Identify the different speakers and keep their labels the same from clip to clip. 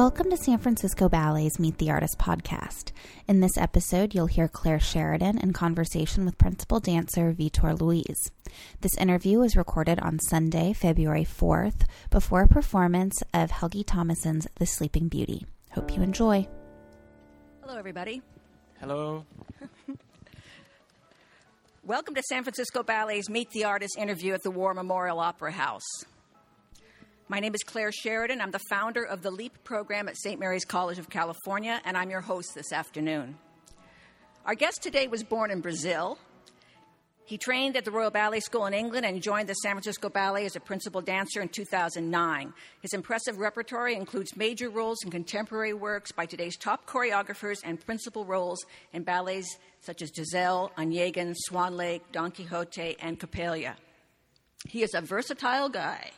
Speaker 1: Welcome to San Francisco Ballet's Meet the Artist podcast. In this episode, you'll hear Claire Sheridan in conversation with principal dancer Vitor Luiz. This interview was recorded on Sunday, February 4th, before a performance of Helgi Tomasson's The Sleeping Beauty. Hope you enjoy.
Speaker 2: Hello, everybody.
Speaker 3: Hello.
Speaker 2: Welcome to San Francisco Ballet's Meet the Artist interview at the War Memorial Opera House. My name is Claire Sheridan. I'm the founder of the LEAP program at St. Mary's College of California, and I'm your host this afternoon. Our guest today was born in Brazil. He trained at the Royal Ballet School in England and joined the San Francisco Ballet as a principal dancer in 2009. His impressive repertoire includes major roles in contemporary works by today's top choreographers and principal roles in ballets such as Giselle, Onegin, Swan Lake, Don Quixote, and Coppelia. He is a versatile guy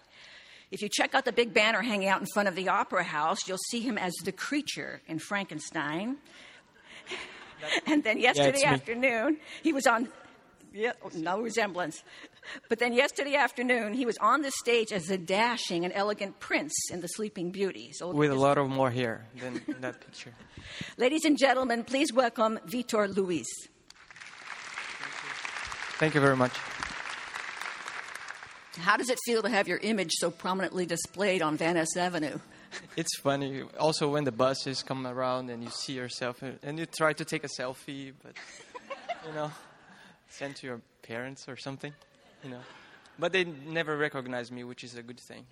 Speaker 2: if you check out the big banner hanging out in front of the Opera House, you'll see him as the creature in Frankenstein. and then yesterday
Speaker 3: yeah,
Speaker 2: afternoon, he was on. Yeah, no resemblance. But then yesterday afternoon, he was on the stage as the dashing and elegant prince in The Sleeping Beauty.
Speaker 3: So With a lot of more hair than that picture.
Speaker 2: Ladies and gentlemen, please welcome Vitor Luiz.
Speaker 3: Thank you very much.
Speaker 2: How does it feel to have your image so prominently displayed on Van Ness Avenue?
Speaker 3: It's funny. Also, when the buses come around and you see yourself, and you try to take a selfie, but you know, send to your parents or something, you know. But they never recognize me, which is a good thing.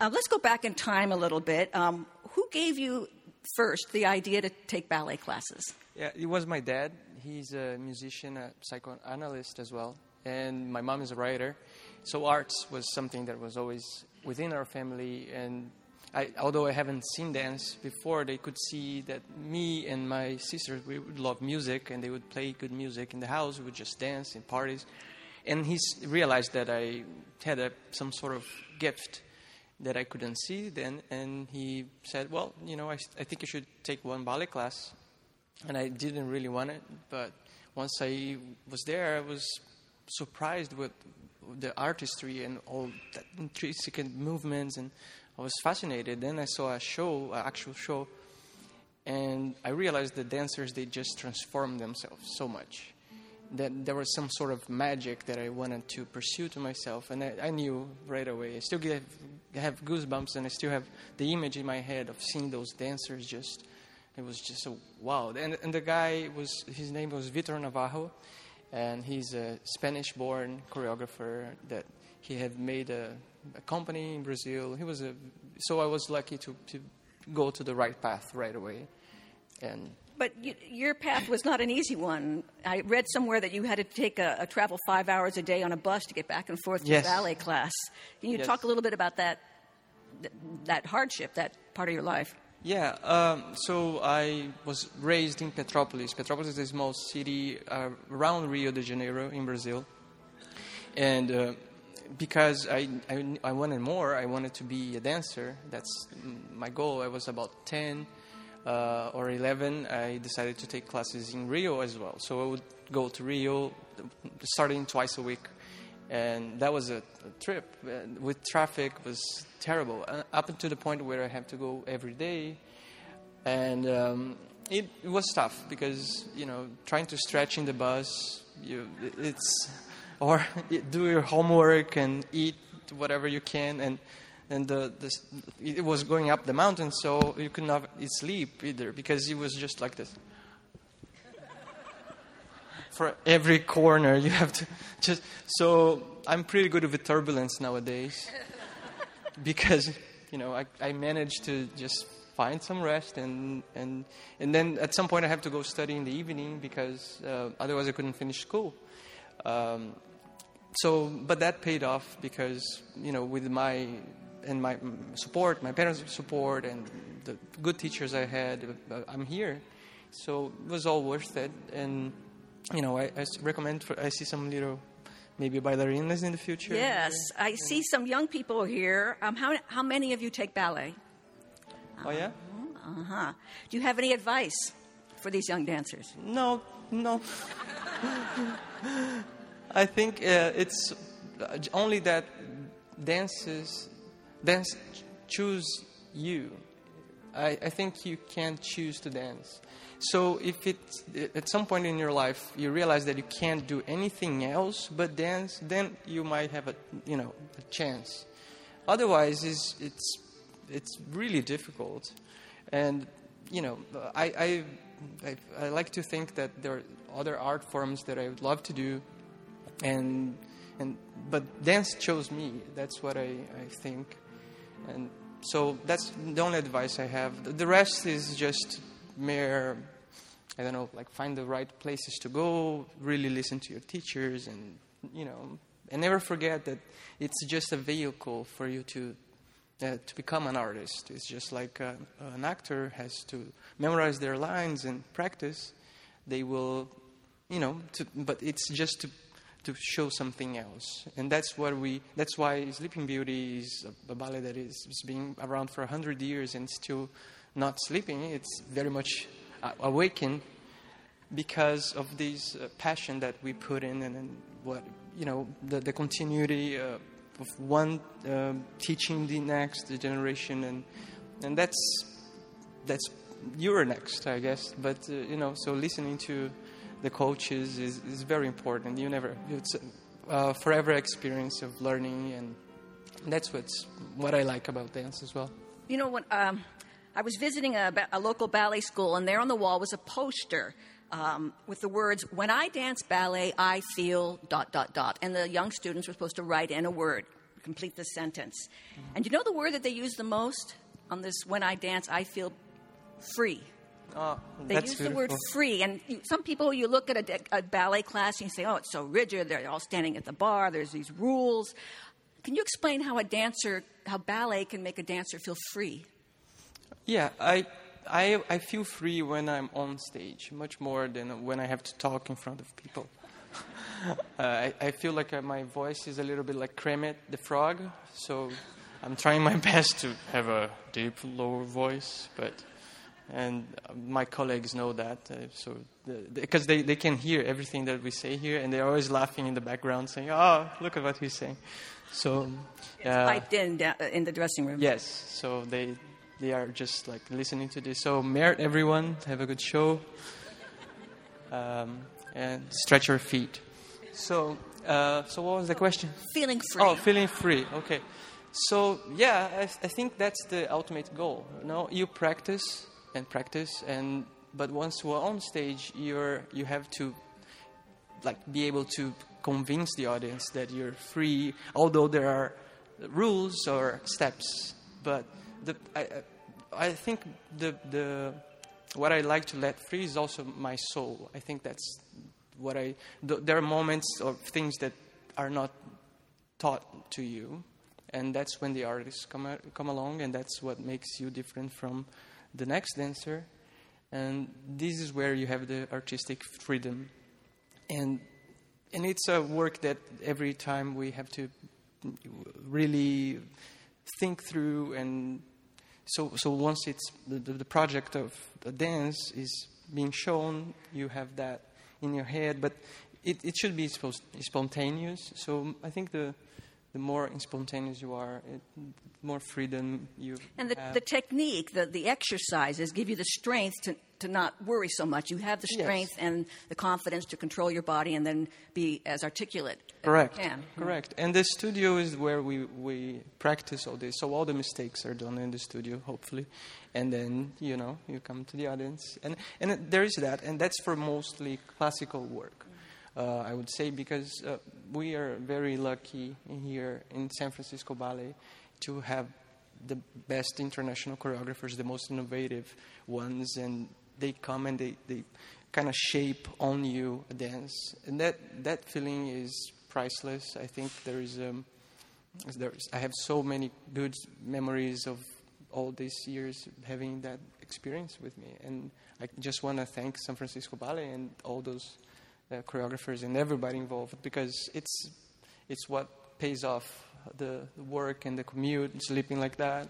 Speaker 2: Uh, let's go back in time a little bit. Um, who gave you first the idea to take ballet classes?
Speaker 3: Yeah, it was my dad. He's a musician, a psychoanalyst as well, and my mom is a writer. So arts was something that was always within our family, and I, although I haven't seen dance before, they could see that me and my sisters we would love music, and they would play good music in the house. We would just dance in parties, and he realized that I had a, some sort of gift that I couldn't see then, and he said, "Well, you know, I, I think you should take one ballet class." And I didn't really want it, but once I was there, I was surprised with the artistry and all the intricate movements, and I was fascinated. Then I saw a show, an actual show, and I realized the dancers they just transformed themselves so much that there was some sort of magic that I wanted to pursue to myself, and I, I knew right away. I still get, have goosebumps, and I still have the image in my head of seeing those dancers just. It was just so wow. And, and the guy was his name was Vitor Navarro and he's a Spanish-born choreographer that he had made a, a, company in Brazil. He was a so I was lucky to to go to the right path right away, and.
Speaker 2: But you, your path was not an easy one. I read somewhere that you had to take a, a, travel five hours a day on a bus to get back and forth to
Speaker 3: yes.
Speaker 2: ballet class. Can you
Speaker 3: yes.
Speaker 2: talk a little bit about that, that hardship, that part of your life?
Speaker 3: Yeah, um, so I was raised in Petrópolis. Petrópolis is a small city uh, around Rio de Janeiro in Brazil. And uh, because I, I, I, wanted more, I wanted to be a dancer. That's my goal. I was about 10 uh, or 11. I decided to take classes in Rio as well. So I would go to Rio starting twice a week and that was a, a trip. With traffic was terrible uh, up to the point where I have to go every day, and um, it, it, was tough because you know trying to stretch in the bus, you it's or do your homework and eat whatever you can. And. And the, the, it was going up the mountain, so you could not sleep either because it was just like this for every corner. You have to just. So I'm pretty good with turbulence nowadays because you know I, I managed to just find some rest and and and then at some point I have to go study in the evening because uh, otherwise I couldn't finish school. Um, so, but that paid off because you know with my and my support, my parents' support, and the good teachers I had, uh, I'm here. So it was all worth it, and you know, I, I recommend for, I see some little maybe ballerinas in the future.
Speaker 2: Yes, I see some young people here. Um, how, how many of you take ballet?
Speaker 3: Oh, yeah?
Speaker 2: Uh huh. Do you have any advice for these young dancers?
Speaker 3: No, no. I think uh, it's only that dances, dance choose you. I, I think you can't choose to dance. So if it at some point in your life you realize that you can't do anything else but dance, then you might have a you know a chance. Otherwise, it's it's it's really difficult, and you know I I, I, I like to think that there are other art forms that I would love to do, and and but dance chose me. That's what I I think, and so that's the only advice I have. The rest is just mere, I don't know, like find the right places to go, really listen to your teachers, and you know, and never forget that it's just a vehicle for you to uh, to become an artist. It's just like uh, an actor has to memorize their lines and practice. They will, you know, to, but it's just to to show something else. And that's what we that's why Sleeping Beauty is a, a ballet that is, is being around for 100 years and still not sleeping. It's very much uh, awakened because of this uh, passion that we put in and, and, what you know the, the continuity uh, of one uh, teaching the next the generation and and that's that's you're next I guess but uh, you know so listening to the coaches is, is very important. You never, it's a forever experience of learning, and that's what's what I like about dance as well.
Speaker 2: You know, when um, I was visiting a, a, local ballet school, and there on the wall was a poster um, with the words "When I dance ballet, I feel dot dot dot," and the young students were supposed to write in a word, complete the sentence. Mm-hmm. And you know the word that they use the most on this "When I dance, I feel free."
Speaker 3: Oh,
Speaker 2: they use
Speaker 3: beautiful.
Speaker 2: the word free, and you, some people you look at a, a, ballet class and you say, "Oh, it's so rigid. They're all standing at the bar. There's these rules." Can you explain how a dancer, how ballet can make a dancer feel free?
Speaker 3: Yeah, I, I, I feel free when I'm on stage, much more than when I have to talk in front of people. uh, I, I feel like uh, my voice is a little bit like Kermit the Frog, so I'm trying my best to have a deep, lower voice, but and my colleagues know that. Uh, so because the, they, they can hear everything that we say here, and they're always laughing in the background, saying, "Oh, look at what he's saying." So
Speaker 2: it's uh, piped in uh, in the dressing room.
Speaker 3: Yes, so they they are just like listening to this. So merde everyone, have a good show, um, and stretch your feet. So uh, so what was the question?
Speaker 2: Feeling free.
Speaker 3: Oh, feeling free. Okay. So yeah, I, I think that's the ultimate goal. You know, you practice and practice and but once we're on stage you're you have to like be able to convince the audience that you're free although there are rules or steps but the i i think the the what i like to let free is also my soul i think that's what i the, there are moments of things that are not taught to you and that's when the artists come uh, come along and that's what makes you different from the next dancer, and this is where you have the artistic freedom. And and it's a work that every time we have to really think through and so so once it's the, the project of the dance is being shown you have that in your head but it, it should be spontaneous. So i think the the more spontaneous you are, it, more freedom you
Speaker 2: and the,
Speaker 3: have.
Speaker 2: the technique, the, the exercises give you the strength to, to not worry so much. You have the strength
Speaker 3: yes.
Speaker 2: and the confidence to control your body and then be as articulate
Speaker 3: Correct.
Speaker 2: as you can.
Speaker 3: Correct. And the studio is where we, we practice all this. So all the mistakes are done in the studio, hopefully. And then, you know, you come to the audience. And, and there is that. And that's for mostly classical work uh, I would say, because uh, we are very lucky here in San Francisco Ballet to have the best international choreographers, the most innovative ones, and they come and they, they kind of shape on you a dance. And that, that feeling is priceless. I think there is, um, there's, I have so many good memories of all these years having that experience with me. And I just want to thank San Francisco Ballet and all those the choreographers and everybody involved because it's it's what pays off the work and the commute, sleeping like that.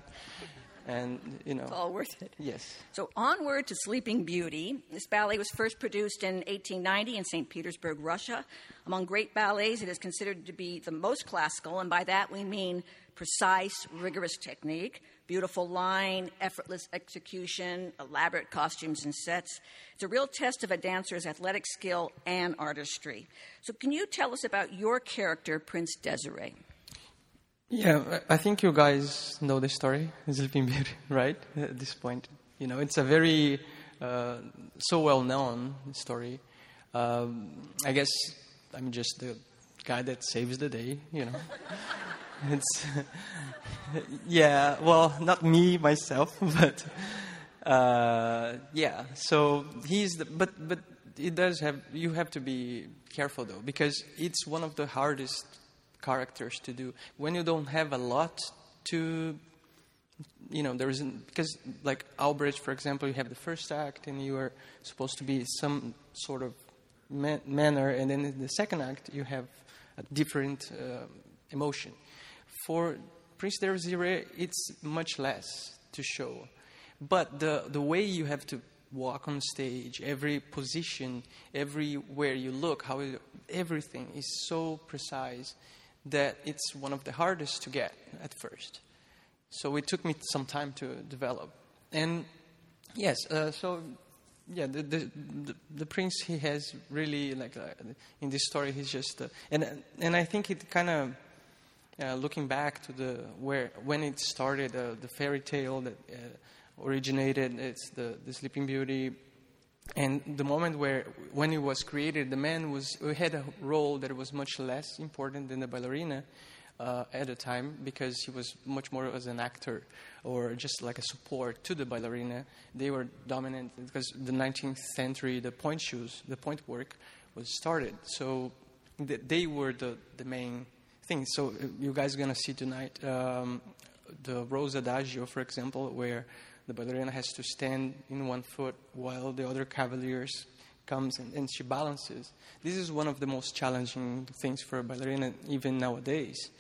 Speaker 3: And you know,
Speaker 2: it's all worth it.
Speaker 3: Yes.
Speaker 2: So onward to Sleeping Beauty. This ballet was first produced in 1890 in St. Petersburg, Russia. Among great ballets, it is considered to be the most classical, and by that we mean precise, rigorous technique, Beautiful line, effortless execution, elaborate costumes and sets. It's a real test of a dancer's athletic skill and artistry. So, can you tell us about your character, Prince Desiree?
Speaker 3: Yeah, I think you guys know the story, Sleeping Beauty, right? At this point, you know, it's a very uh, so well known story. Um, I guess I'm just the guy that saves the day, you know. it's yeah, well, not me myself, but uh, yeah. So he's the but but it does have you have to be careful though because it's one of the hardest characters to do when you don't have a lot to you know there isn't because like Albrecht for example you have the first act and you are supposed to be some sort of man- manner and then in the second act you have a different uh, emotion for Prince Desiree it's much less to show but the the way you have to walk on stage every position everywhere you look how everything is so precise that it's one of the hardest to get at first. So it took me some time to develop. And yes, uh, so yeah, the, the, the prince he has really like uh, in this story he's just uh, and and I think it kind of uh, looking back to the where when it started uh, the fairy tale that uh, originated it's the the Sleeping Beauty and the moment where when it was created the man was had a role that was much less important than the ballerina uh, at the time because he was much more as an actor or just like a support to the ballerina. They were dominant because the 19th century the pointe shoes the pointe work was started. So th- they were the, the main thing. So uh, you guys are going to see tonight um, the rose adagio for example where the ballerina has to stand in one foot while the other cavaliers comes and, and she balances. This is one of the most challenging things for a ballerina even nowadays.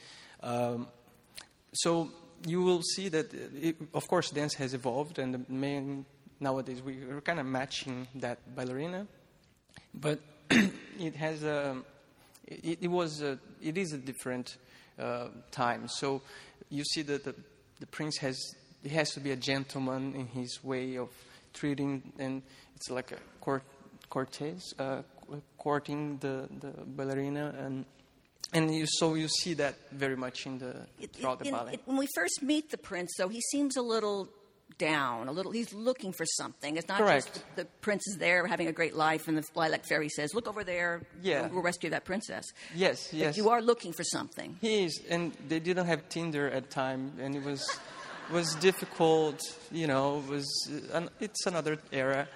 Speaker 3: Um, so you will see that, it, of course, dance has evolved, and the main nowadays we are kind of matching that ballerina, but it has a, it, it was a, it is a different uh, time. So you see that the, the prince has he has to be a gentleman in his way of treating, and it's like a court, cortez, uh, courting the, the ballerina, and and you, so you see that very much in the throughout the ballet.
Speaker 2: in- when we first meet the prince, though, he seems a little down, a little. He's looking for something. It's not
Speaker 3: Correct.
Speaker 2: just the prince is there having a great life, and the lilac fairy says, "Look over there.
Speaker 3: Yeah.
Speaker 2: we'll, rescue that princess."
Speaker 3: yes,
Speaker 2: But
Speaker 3: yes.
Speaker 2: you are looking for something.
Speaker 3: He is, and they didn't have Tinder at the time, and it was was difficult. You know, it was uh, an, it's another era,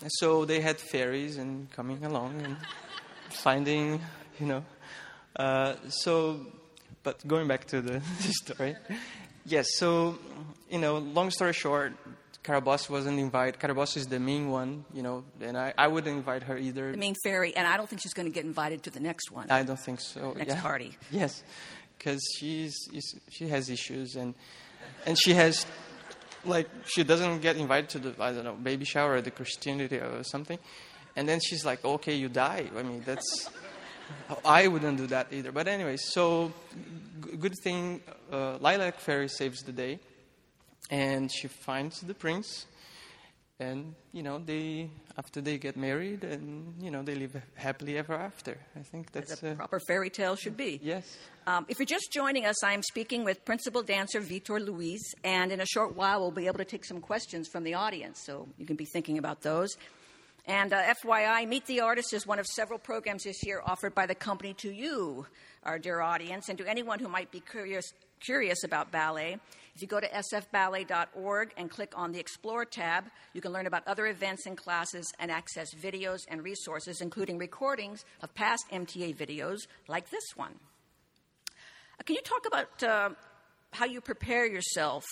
Speaker 3: And so they had fairies and coming along and finding, you know. Uh, so, but going back to the story, yes. So, you know, long story short, Carabosse wasn't invited. Carabosse is the main one, you know, and I, I wouldn't invite her either.
Speaker 2: The main fairy, and I don't think she's going to get invited to the next one.
Speaker 3: I don't think so.
Speaker 2: Next
Speaker 3: yeah.
Speaker 2: party.
Speaker 3: Yes, because she's she has issues and and she has like she doesn't get invited to the I don't know baby shower or the Christianity or something, and then she's like, okay, you die. I mean that's. I wouldn't do that either. But anyway, so g- good thing, uh, Lilac Fairy saves the day, and she finds the prince, and you know they after they get married, and you know they live happily ever after. I think that's
Speaker 2: As a
Speaker 3: uh,
Speaker 2: proper fairy tale should be.
Speaker 3: yes.
Speaker 2: Um, if you're just joining us, I'm speaking with principal dancer Vitor Luiz, and in a short while, we'll be able to take some questions from the audience, so you can be thinking about those. And uh, FYI, Meet the Artist is one of several programs this year offered by the company to you, our dear audience, and to anyone who might be curious, curious about ballet. If you go to sfballet.org and click on the Explore tab, you can learn about other events and classes and access videos and resources, including recordings of past MTA videos like this one. Uh, Can you talk about uh, how you prepare yourself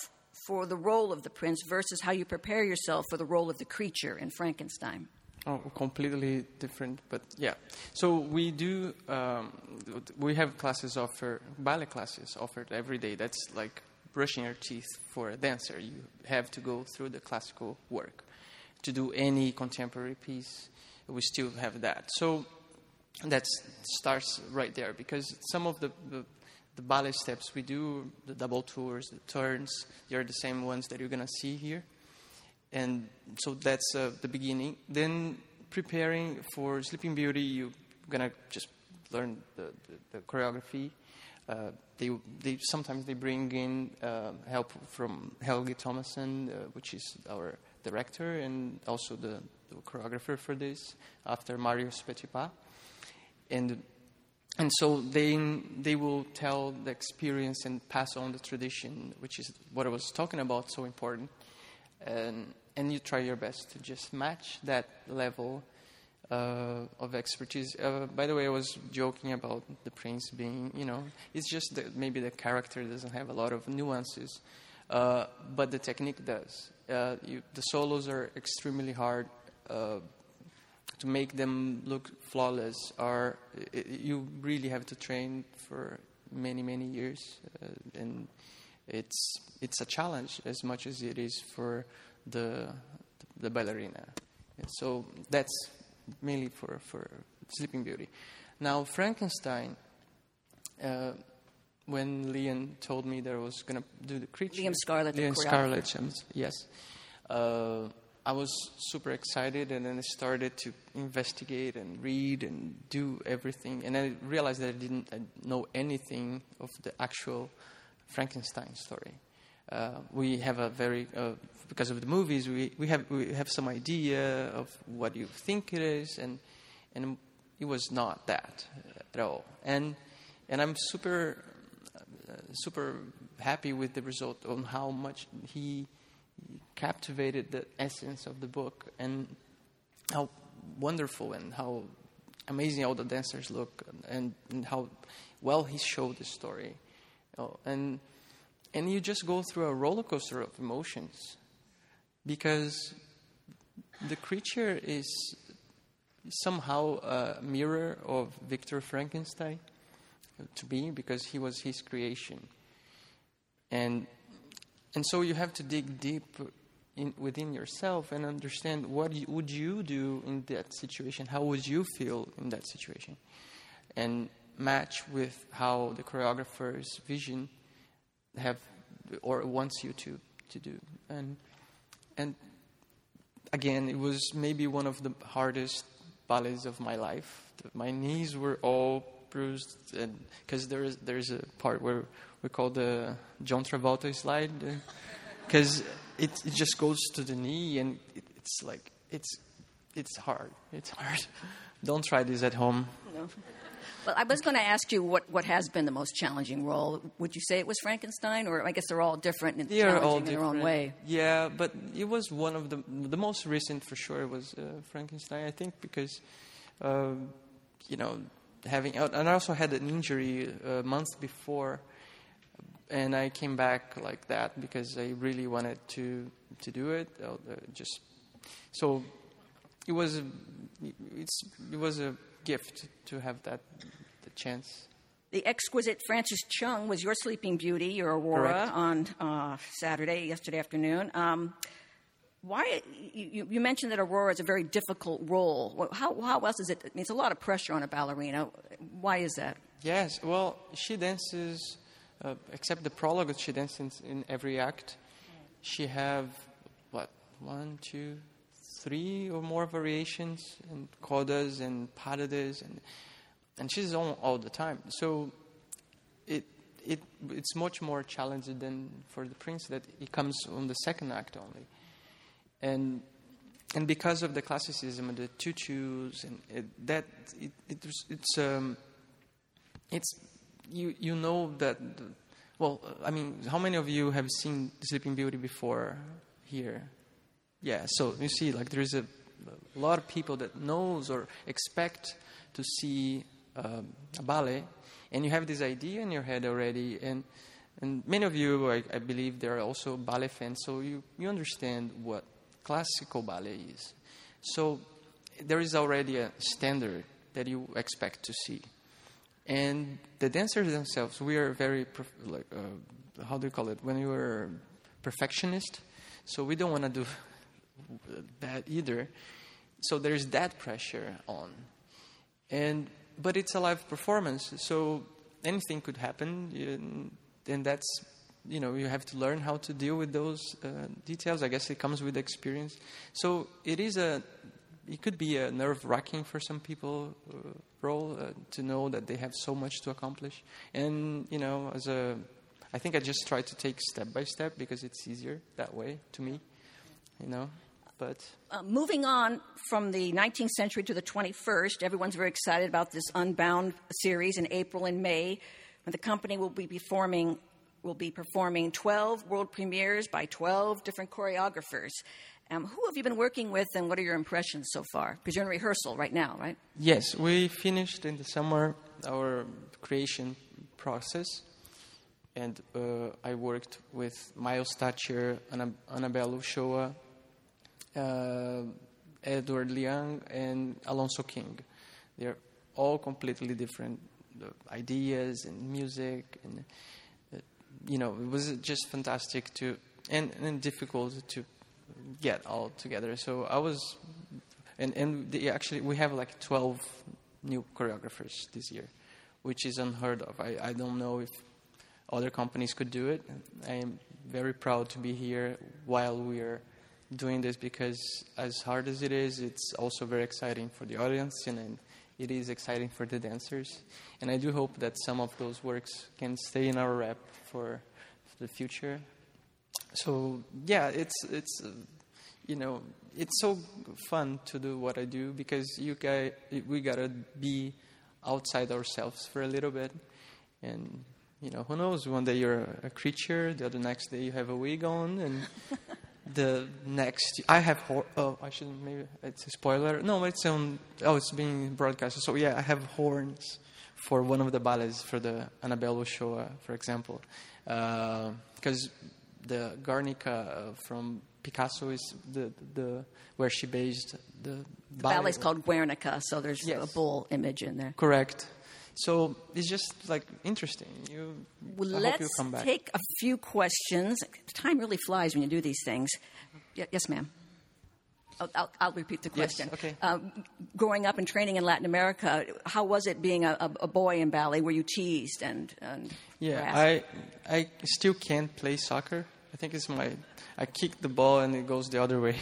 Speaker 2: for the role of the prince versus how you prepare yourself for the role of the creature in Frankenstein?
Speaker 3: Oh, completely different, but yeah. So we do. Um, we have classes offer ballet classes offered every day. That's like brushing your teeth for a dancer. You have to go through the classical work to do any contemporary piece. We still have that. So that starts right there because some of the, the the ballet steps we do, the double tours, the turns, they're the same ones that you're gonna see here. And so that's uh, the beginning. Then preparing for Sleeping Beauty, you're gonna just learn the, the, the choreography. Uh, they, they sometimes they bring in uh, help from Helgi Tomasson, uh, which is our director and also the, the choreographer for this, after Marius Petipa. And and so they they will tell the experience and pass on the tradition, which is what I was talking about, so important. And and you try your best to just match that level uh, of expertise. Uh, by the way, I was joking about the prince being, you know, it's just that maybe the character doesn't have a lot of nuances, uh, but the technique does. Uh, you, the solos are extremely hard uh, to make them look flawless. Are you really have to train for many many years, uh, and it's it's a challenge as much as it is for the the ballerina. So that's mainly for, for Sleeping Beauty. Now, Frankenstein, uh, when Liam told me that I was going to do the creature.
Speaker 2: Liam Scarlett.
Speaker 3: Liam Scarlett, yes. Uh, I was super excited, and then I started to investigate and read and do everything. And I realized that I didn't know anything of the actual Frankenstein story. Uh, we have a very uh, because of the movies we, we have we have some idea of what you think it is and and it was not that at all. And and I'm super uh, super happy with the result on how much he captivated the essence of the book and how wonderful and how amazing all the dancers look and, and how well he showed the story. Oh, and and you just go through a roller coaster of emotions because the creature is somehow a mirror of Victor Frankenstein to me because he was his creation. And and so you have to dig deep in, within yourself and understand what you, would you do in that situation? How would you feel in that situation? And match with how the choreographer's vision have or wants you to to do. And and again it was maybe one of the hardest ballets of my life. My knees were all bruised and because there is there's a part where we call the John Travolta slide uh, because it, it just goes to the knee and it, it's like it's it's hard. It's hard. Don't try this at home.
Speaker 2: No. Well, I was going to ask you what, what has been the most challenging role. Would you say it was Frankenstein, or I guess they're all different and
Speaker 3: they're
Speaker 2: challenging
Speaker 3: all
Speaker 2: in
Speaker 3: different.
Speaker 2: their own way?
Speaker 3: Yeah, but it was one of the the most recent for sure was uh, Frankenstein. I think because uh, you know having and I also had an injury a month before, and I came back like that because I really wanted to to do it. Uh, just so it was it's it was a gift to have that the chance.
Speaker 2: The exquisite Frances Chung was your Sleeping Beauty, your Aurora,
Speaker 3: Correct.
Speaker 2: on uh, Saturday, yesterday afternoon. Um, why you, you, mentioned that Aurora is a very difficult role. How, how else is it? I mean, it's a lot of pressure on a ballerina. Why is that?
Speaker 3: Yes, well, she dances, uh, except the prologue, she dances in every act. She have what one, two, three or more variations and codas and paradas and and she's on all the time. So it it it's much more challenging than for the prince that it comes on the second act only, and and because of the classicism and the tutus and it, that it, it it's um it's you you know that the, well I mean how many of you have seen Sleeping Beauty before here? Yeah, so you see like there is a, a lot of people that knows or expect to see um, a ballet, and you have this idea in your head already, and and many of you, I, I believe, they are also ballet fans, so you, you understand what classical ballet is. So there is already a standard that you expect to see, and the dancers themselves, we are very prof- like uh, how do you call it when you are perfectionist, so we don't want to do that either. So there's that pressure on, and but it's a live performance. So, anything could happen, and that's you know you have to learn how to deal with those uh, details. I guess it comes with experience. So it is a it could be a nerve wracking for some people uh, role uh, to know that they have so much to accomplish. And you know, as a I think I just try to take step by step because it's easier that way to me. You know, but
Speaker 2: uh, moving on from the 19th century to the 21st, everyone's very excited about this Unbound series in April and May, when the company will be performing will be performing 12 world premieres by 12 different choreographers. Um, who have you been working with, and what are your impressions so far? Because you're in rehearsal right now, right?
Speaker 3: Yes, we finished in the summer our creation process, and uh, I worked with Myles Thatcher, Anna- Annabelle Ochoa, uh, Edward Liang, and Alonso King. They're all completely different uh, ideas and music, and uh, you know, it was just fantastic to and, and difficult to get all together. So I was, and and actually we have like twelve new choreographers this year, which is unheard of. I, I don't know if other companies could do it. I am very proud to be here while we are doing this because as hard as it is, it's also very exciting for the audience and, and it is exciting for the dancers. And I do hope that some of those works can stay in our rep for, for the future. So yeah, it's it's uh, you know it's so fun to do what I do because you guys we gotta be outside ourselves for a little bit, and you know who knows one day you're a creature, the other next day you have a wig on, and the next I have hor- oh I shouldn't maybe it's a spoiler no it's on oh it's being broadcast. so yeah I have horns for one of the ballets for the Annabelle Ochoa for example because uh, the Guernica from Picasso is the the where she based the,
Speaker 2: the ballet. ballet is called Guernica so there's yes. a bull image in there
Speaker 3: correct so it's just like interesting. You,
Speaker 2: well, let's take a few questions. Time really flies when you do these things. Y- yes, ma'am. I'll, I'll, repeat the question.
Speaker 3: Yes, okay.
Speaker 2: Um, growing up and training in Latin America, how was it being a, a boy in ballet? Were you teased and, and
Speaker 3: yeah?
Speaker 2: Harassed?
Speaker 3: I I still can't play soccer. I think it's my I kick the ball and it goes the other way.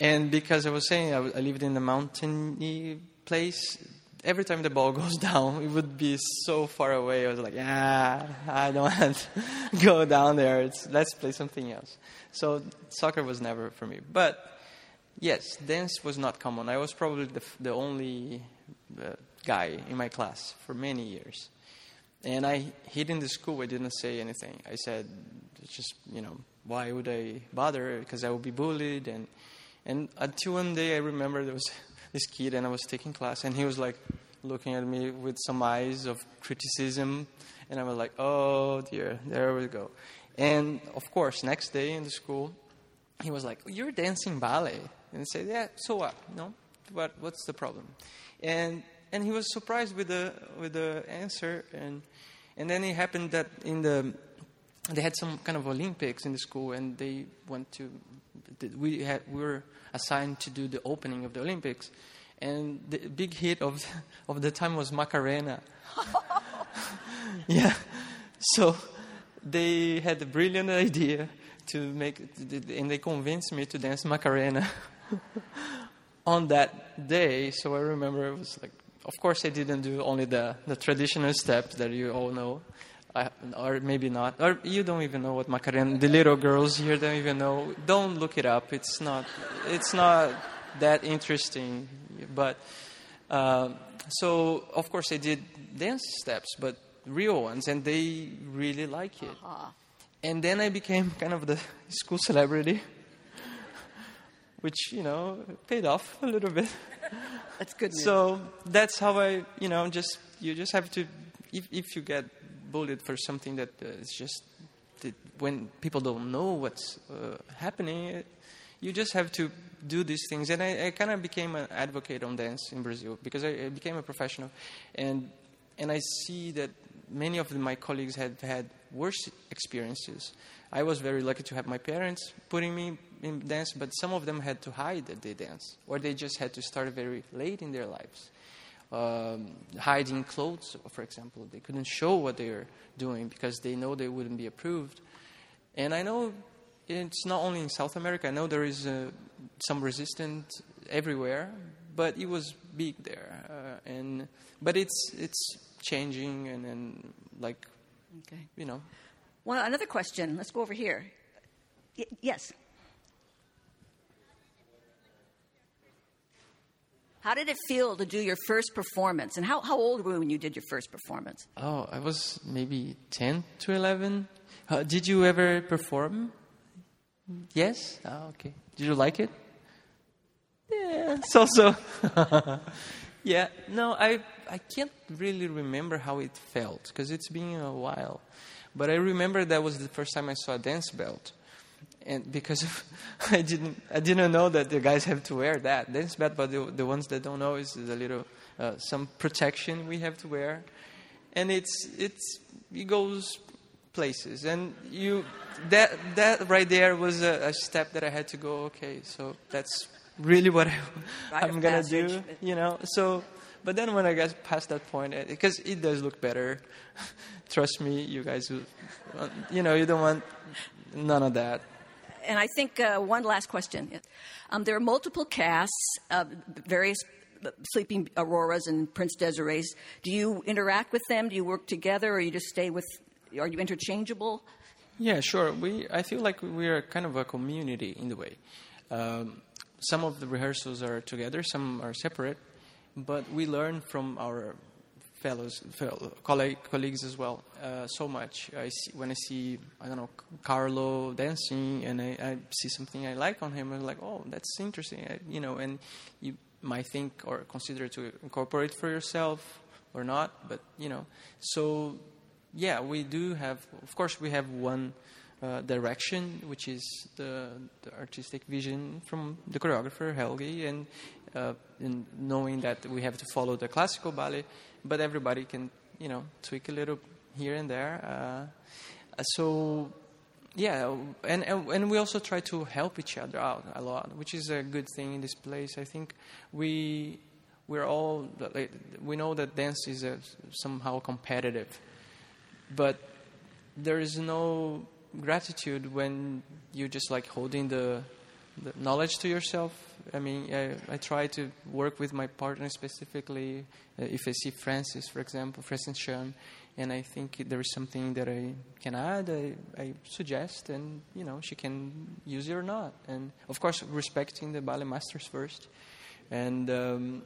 Speaker 3: and because I was saying I, I lived in a mountainy place, every time the ball goes down, it would be so far away. I was like, yeah, I don't want to go down there. It's, let's play something else. So soccer was never for me. But yes, dance was not common. I was probably the, the only uh, guy in my class for many years. And I hid in the school. I didn't say anything. I said, just, you know, why would I bother? Because I would be bullied. And, and until one day I remember there was this kid and I was taking class and he was like looking at me with some eyes of criticism and I was like, oh dear, there we go. And of course, next day in the school, he was like, you're dancing ballet. And I said, yeah, so what? No, what, what's the problem? And, and he was surprised with the, with the answer. And, and then it happened that in the, they had some kind of Olympics in the school and they went to, we, had, we were assigned to do the opening of the Olympics. And the big hit of, of the time was Macarena. yeah. So they had a brilliant idea to make, and they convinced me to dance Macarena on that day. So I remember it was like, of course, I didn't do only the, the traditional steps that you all know. I, or maybe not, or you don't even know what Macarena. The little girls here don't even know. Don't look it up. It's not. It's not that interesting. But uh, so of course I did dance steps, but real ones, and they really like it. Uh-huh. And then I became kind of the school celebrity, which you know paid off a little bit.
Speaker 2: That's good. News.
Speaker 3: So that's how I, you know, just you just have to, if if you get bullied for something that uh, is just that when people don't know what's uh, happening, you just have to do these things. And I, I kind of became an advocate on dance in Brazil because I, I, became a professional, and and I see that many of my colleagues had had worse experiences. I was very lucky to have my parents putting me in dance, but some of them had to hide that they dance, or they just had to start very late in their lives um, hiding clothes, for example. They couldn't show what they were doing because they know they wouldn't be approved. And I know it's not only in South America. I know there is uh, some resistance everywhere, but it was big there. Uh, and but it's it's changing, and, and like
Speaker 2: Okay.
Speaker 3: you know,
Speaker 2: Well, another question. Let's go over here. Y- yes. How did it feel to do your first performance? And how, how old were you when you did your first performance?
Speaker 3: Oh, I was maybe 10 to 11. Uh, did you ever perform? Yes? Oh, okay. Did you like it? Yeah, so so. yeah, no, I, I can't really remember how it felt because it's been a while. But I remember that was the first time I saw a dance belt. And because of, I didn't, I didn't know that the guys have to wear that. That's bad, but the, the ones that don't know is a little, uh, some protection we have to wear. And it's it's it goes places. And you that that right there was a, a step that I had to go okay so that's really what I, I'm gonna do you know? So but then when I got past that point because it does look better. Trust me you guys uh, you know you don't want none of that
Speaker 2: And I think uh, one last question. Um, there are multiple casts, uh, various Sleeping Auroras and Prince Desirees. Do you interact with them? Do you work together, or you just stay with? Are you interchangeable?
Speaker 3: Yeah, sure. We I feel like we are kind of a community in the way. Um, some of the rehearsals are together, some are separate, but we learn from our fellows, fellow colleague, colleagues as well. Uh, so much. I see, when I see I don't know Carlo dancing, and I, I see something I like on him, I'm like, oh, that's interesting. I, you know, and you might think or consider to incorporate for yourself or not, but you know, so yeah, we do have. Of course, we have one uh, direction, which is the, the artistic vision from the choreographer Helgi, and uh, in knowing that we have to follow the classical ballet, but everybody can, you know, tweak a little here and there. Uh, so. Yeah, and, and we also try to help each other out a lot, which is a good thing in this place. I think we we're all we know that dance is a, somehow competitive, but there is no gratitude when you're just like holding the knowledge to yourself. I mean, I, I try to work with my partner specifically. Uh, if I see Frances, for example, Frances Chung, and I think there is something that I can add, I, I suggest, and you know, she can use it or not. And of course, respecting the ballet masters first. And um,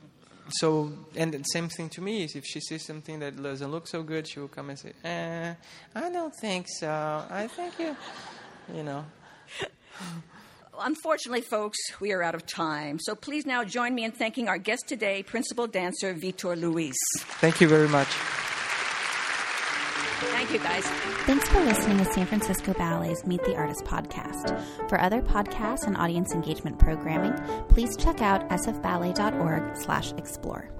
Speaker 3: so, and the same thing to me is if she sees something that doesn't look so good, she will come and say, eh, I don't think so. I think you, you know.
Speaker 2: Unfortunately, folks, we are out of time. So please now join me in thanking our guest today, principal dancer Vitor Luiz.
Speaker 3: Thank you very much.
Speaker 2: Thank you, guys.
Speaker 1: Thanks for listening to San Francisco Ballet's Meet the Artist podcast. For other podcasts and audience engagement programming, please check out sfballet.org slash explore.